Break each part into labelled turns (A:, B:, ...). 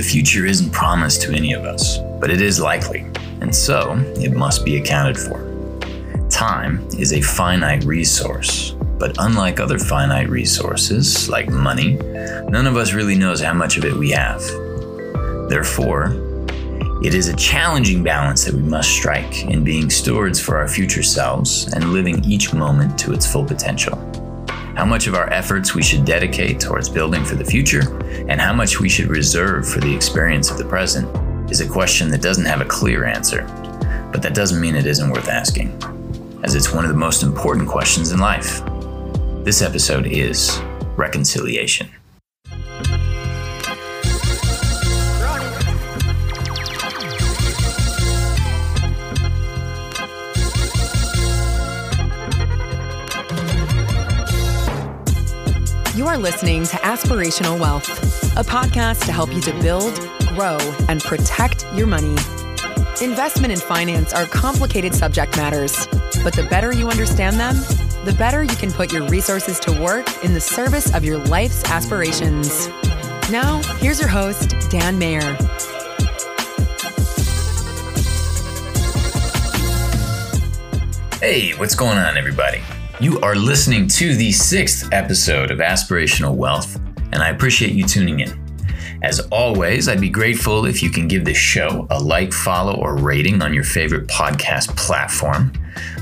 A: The future isn't promised to any of us, but it is likely, and so it must be accounted for. Time is a finite resource, but unlike other finite resources, like money, none of us really knows how much of it we have. Therefore, it is a challenging balance that we must strike in being stewards for our future selves and living each moment to its full potential. How much of our efforts we should dedicate towards building for the future, and how much we should reserve for the experience of the present, is a question that doesn't have a clear answer. But that doesn't mean it isn't worth asking, as it's one of the most important questions in life. This episode is reconciliation.
B: Are listening to Aspirational Wealth, a podcast to help you to build, grow, and protect your money. Investment and finance are complicated subject matters, but the better you understand them, the better you can put your resources to work in the service of your life's aspirations. Now, here's your host, Dan Mayer.
A: Hey, what's going on, everybody? You are listening to the sixth episode of Aspirational Wealth, and I appreciate you tuning in. As always, I'd be grateful if you can give this show a like, follow, or rating on your favorite podcast platform.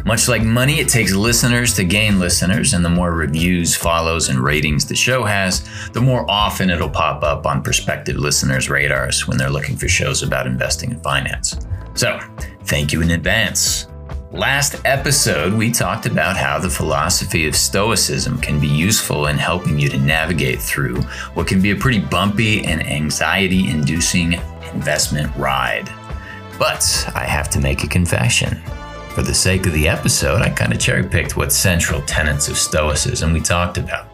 A: Much like money, it takes listeners to gain listeners, and the more reviews, follows, and ratings the show has, the more often it'll pop up on prospective listeners' radars when they're looking for shows about investing and finance. So, thank you in advance. Last episode, we talked about how the philosophy of Stoicism can be useful in helping you to navigate through what can be a pretty bumpy and anxiety inducing investment ride. But I have to make a confession. For the sake of the episode, I kind of cherry picked what central tenets of Stoicism we talked about.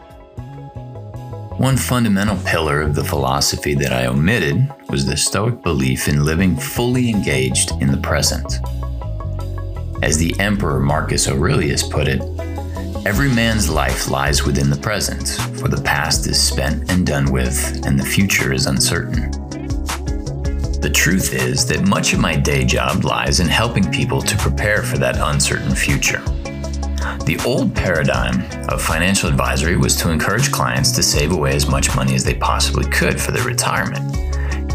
A: One fundamental pillar of the philosophy that I omitted was the Stoic belief in living fully engaged in the present. As the Emperor Marcus Aurelius put it, every man's life lies within the present, for the past is spent and done with, and the future is uncertain. The truth is that much of my day job lies in helping people to prepare for that uncertain future. The old paradigm of financial advisory was to encourage clients to save away as much money as they possibly could for their retirement,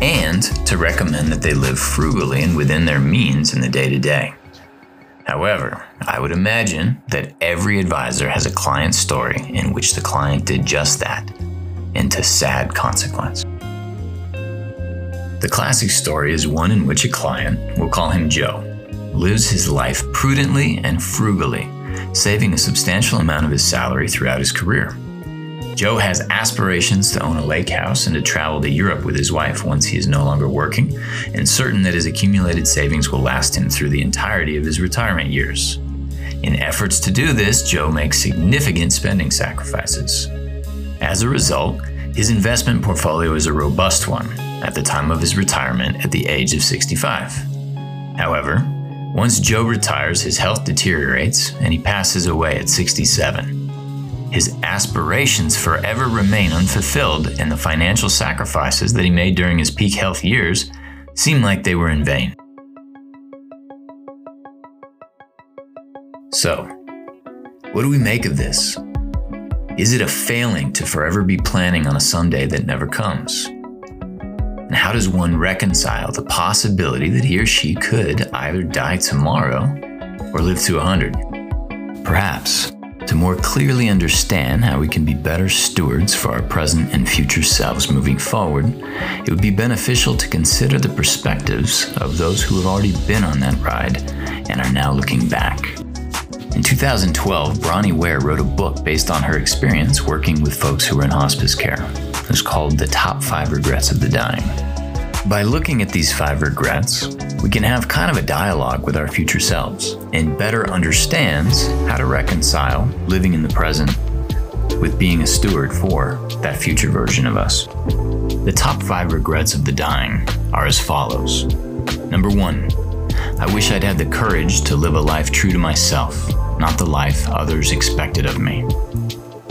A: and to recommend that they live frugally and within their means in the day to day. However, I would imagine that every advisor has a client story in which the client did just that, and to sad consequence. The classic story is one in which a client, we'll call him Joe, lives his life prudently and frugally, saving a substantial amount of his salary throughout his career. Joe has aspirations to own a lake house and to travel to Europe with his wife once he is no longer working, and certain that his accumulated savings will last him through the entirety of his retirement years. In efforts to do this, Joe makes significant spending sacrifices. As a result, his investment portfolio is a robust one at the time of his retirement at the age of 65. However, once Joe retires, his health deteriorates and he passes away at 67 his aspirations forever remain unfulfilled, and the financial sacrifices that he made during his peak health years seem like they were in vain. So, what do we make of this? Is it a failing to forever be planning on a Sunday that never comes? And how does one reconcile the possibility that he or she could either die tomorrow or live to 100? Perhaps to more clearly understand how we can be better stewards for our present and future selves moving forward, it would be beneficial to consider the perspectives of those who have already been on that ride and are now looking back. In 2012, Bronnie Ware wrote a book based on her experience working with folks who were in hospice care. It was called The Top Five Regrets of the Dying. By looking at these five regrets, we can have kind of a dialogue with our future selves and better understands how to reconcile living in the present with being a steward for that future version of us. The top five regrets of the dying are as follows. Number one, I wish I'd had the courage to live a life true to myself, not the life others expected of me.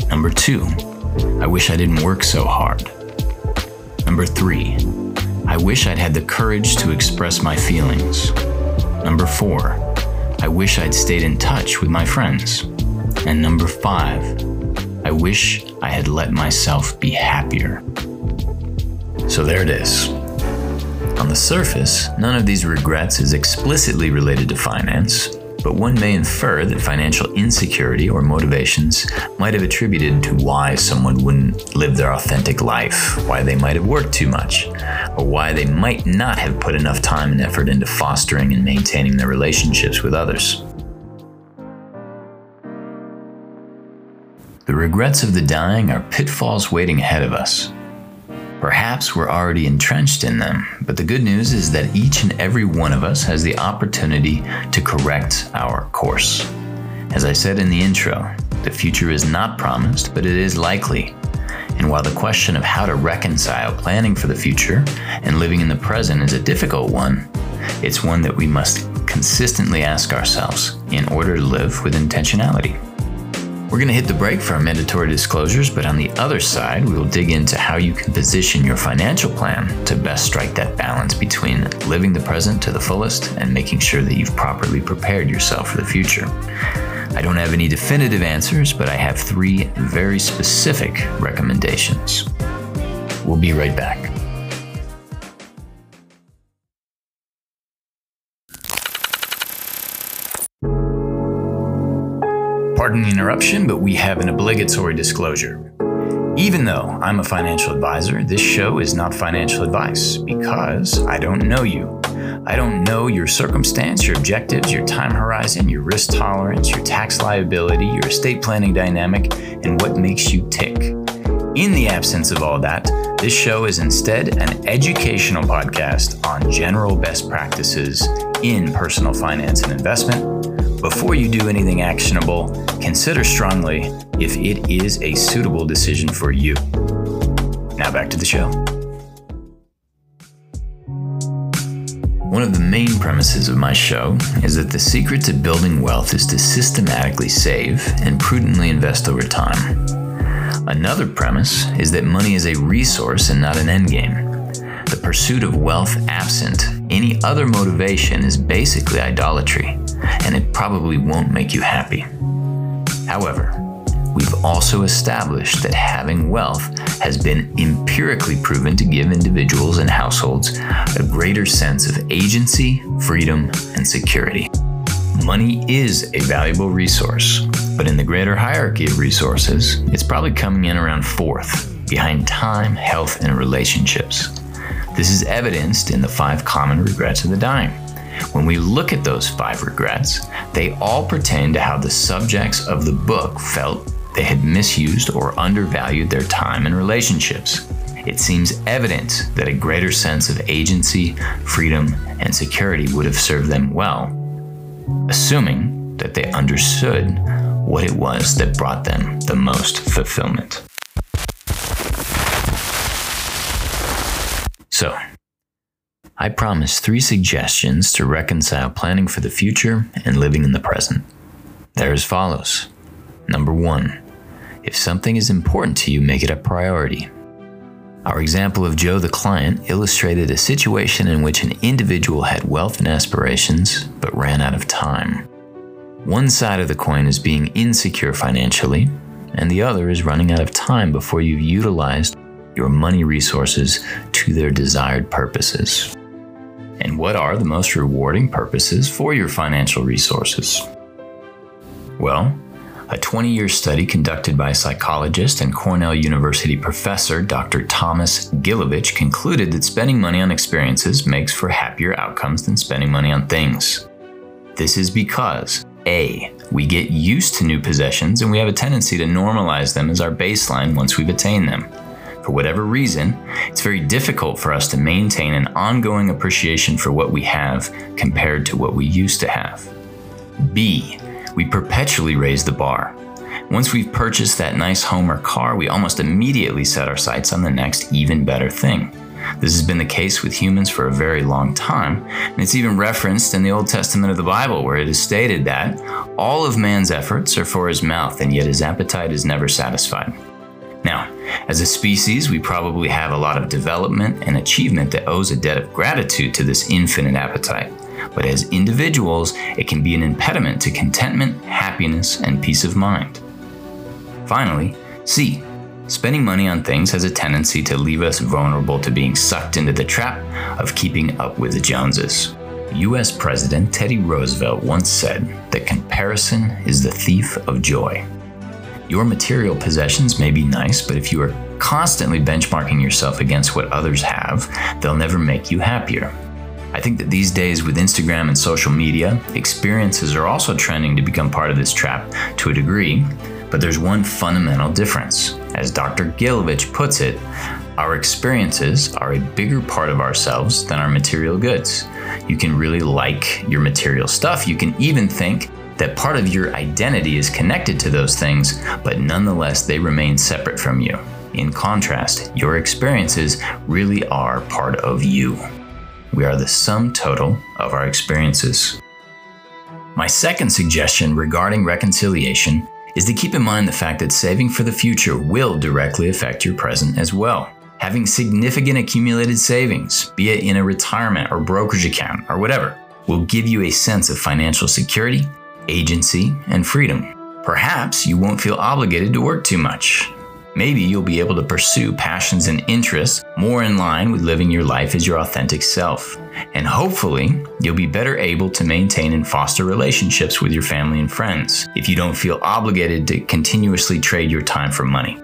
A: Number two, I wish I didn't work so hard. Number three, I wish I'd had the courage to express my feelings. Number four, I wish I'd stayed in touch with my friends. And number five, I wish I had let myself be happier. So there it is. On the surface, none of these regrets is explicitly related to finance, but one may infer that financial insecurity or motivations might have attributed to why someone wouldn't live their authentic life, why they might have worked too much, or why they might not have put enough time and effort into fostering and maintaining their relationships with others. The regrets of the dying are pitfalls waiting ahead of us. Perhaps we're already entrenched in them, but the good news is that each and every one of us has the opportunity to correct our course. As I said in the intro, the future is not promised, but it is likely. And while the question of how to reconcile planning for the future and living in the present is a difficult one, it's one that we must consistently ask ourselves in order to live with intentionality. We're going to hit the break for our mandatory disclosures, but on the other side, we will dig into how you can position your financial plan to best strike that balance between living the present to the fullest and making sure that you've properly prepared yourself for the future. I don't have any definitive answers, but I have three very specific recommendations. We'll be right back. Pardon the interruption, but we have an obligatory disclosure. Even though I'm a financial advisor, this show is not financial advice because I don't know you. I don't know your circumstance, your objectives, your time horizon, your risk tolerance, your tax liability, your estate planning dynamic, and what makes you tick. In the absence of all that, this show is instead an educational podcast on general best practices in personal finance and investment before you do anything actionable, consider strongly if it is a suitable decision for you. Now back to the show. One of the main premises of my show is that the secret to building wealth is to systematically save and prudently invest over time. Another premise is that money is a resource and not an endgame. The pursuit of wealth absent any other motivation is basically idolatry and it probably won't make you happy. However, we've also established that having wealth has been empirically proven to give individuals and households a greater sense of agency, freedom, and security. Money is a valuable resource, but in the greater hierarchy of resources, it's probably coming in around fourth, behind time, health, and relationships. This is evidenced in the five common regrets of the dying. When we look at those five regrets, they all pertain to how the subjects of the book felt they had misused or undervalued their time and relationships. It seems evident that a greater sense of agency, freedom, and security would have served them well, assuming that they understood what it was that brought them the most fulfillment. So, I promise three suggestions to reconcile planning for the future and living in the present. They're as follows. Number one, if something is important to you, make it a priority. Our example of Joe the client illustrated a situation in which an individual had wealth and aspirations but ran out of time. One side of the coin is being insecure financially, and the other is running out of time before you've utilized your money resources to their desired purposes. And what are the most rewarding purposes for your financial resources? Well, a 20 year study conducted by psychologist and Cornell University professor Dr. Thomas Gilovich concluded that spending money on experiences makes for happier outcomes than spending money on things. This is because A, we get used to new possessions and we have a tendency to normalize them as our baseline once we've attained them for whatever reason, it's very difficult for us to maintain an ongoing appreciation for what we have compared to what we used to have. B, we perpetually raise the bar. Once we've purchased that nice home or car, we almost immediately set our sights on the next, even better thing. This has been the case with humans for a very long time, and it's even referenced in the Old Testament of the Bible, where it is stated that all of man's efforts are for his mouth, and yet his appetite is never satisfied. Now, as a species, we probably have a lot of development and achievement that owes a debt of gratitude to this infinite appetite. But as individuals, it can be an impediment to contentment, happiness, and peace of mind. Finally, C. Spending money on things has a tendency to leave us vulnerable to being sucked into the trap of keeping up with the Joneses. US President Teddy Roosevelt once said that comparison is the thief of joy. Your material possessions may be nice, but if you are constantly benchmarking yourself against what others have, they'll never make you happier. I think that these days with Instagram and social media, experiences are also trending to become part of this trap to a degree, but there's one fundamental difference. As Dr. Gilovich puts it, our experiences are a bigger part of ourselves than our material goods. You can really like your material stuff. You can even think that part of your identity is connected to those things, but nonetheless, they remain separate from you. In contrast, your experiences really are part of you. We are the sum total of our experiences. My second suggestion regarding reconciliation is to keep in mind the fact that saving for the future will directly affect your present as well. Having significant accumulated savings, be it in a retirement or brokerage account or whatever, will give you a sense of financial security, agency, and freedom. Perhaps you won't feel obligated to work too much. Maybe you'll be able to pursue passions and interests more in line with living your life as your authentic self. And hopefully, you'll be better able to maintain and foster relationships with your family and friends if you don't feel obligated to continuously trade your time for money.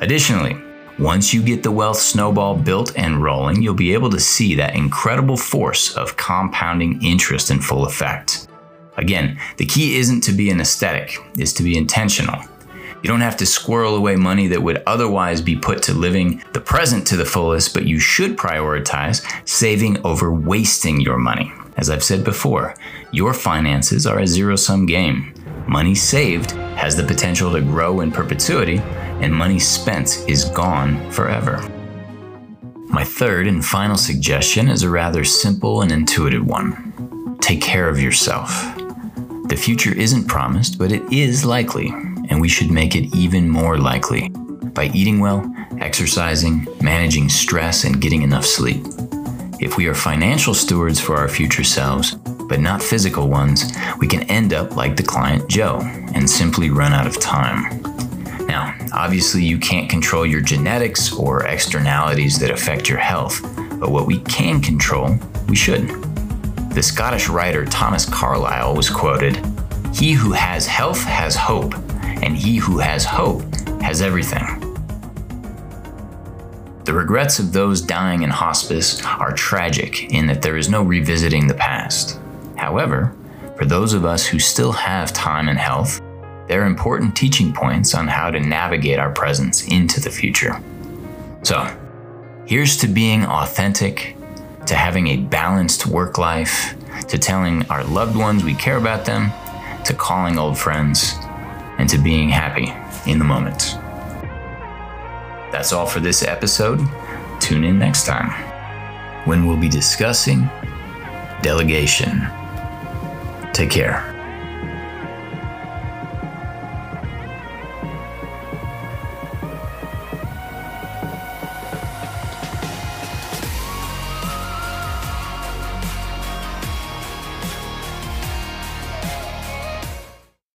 A: Additionally, once you get the wealth snowball built and rolling, you'll be able to see that incredible force of compounding interest in full effect. Again, the key isn't to be an aesthetic, it's to be intentional. You don't have to squirrel away money that would otherwise be put to living the present to the fullest, but you should prioritize saving over wasting your money. As I've said before, your finances are a zero sum game. Money saved has the potential to grow in perpetuity, and money spent is gone forever. My third and final suggestion is a rather simple and intuitive one take care of yourself. The future isn't promised, but it is likely, and we should make it even more likely by eating well, exercising, managing stress, and getting enough sleep. If we are financial stewards for our future selves, but not physical ones, we can end up like the client Joe and simply run out of time. Now, obviously, you can't control your genetics or externalities that affect your health, but what we can control, we should. The Scottish writer Thomas Carlyle was quoted He who has health has hope, and he who has hope has everything. The regrets of those dying in hospice are tragic in that there is no revisiting the past. However, for those of us who still have time and health, there are important teaching points on how to navigate our presence into the future. So, here's to being authentic, to having a balanced work life, to telling our loved ones we care about them, to calling old friends, and to being happy in the moment. That's all for this episode. Tune in next time when we'll be discussing delegation. Take care.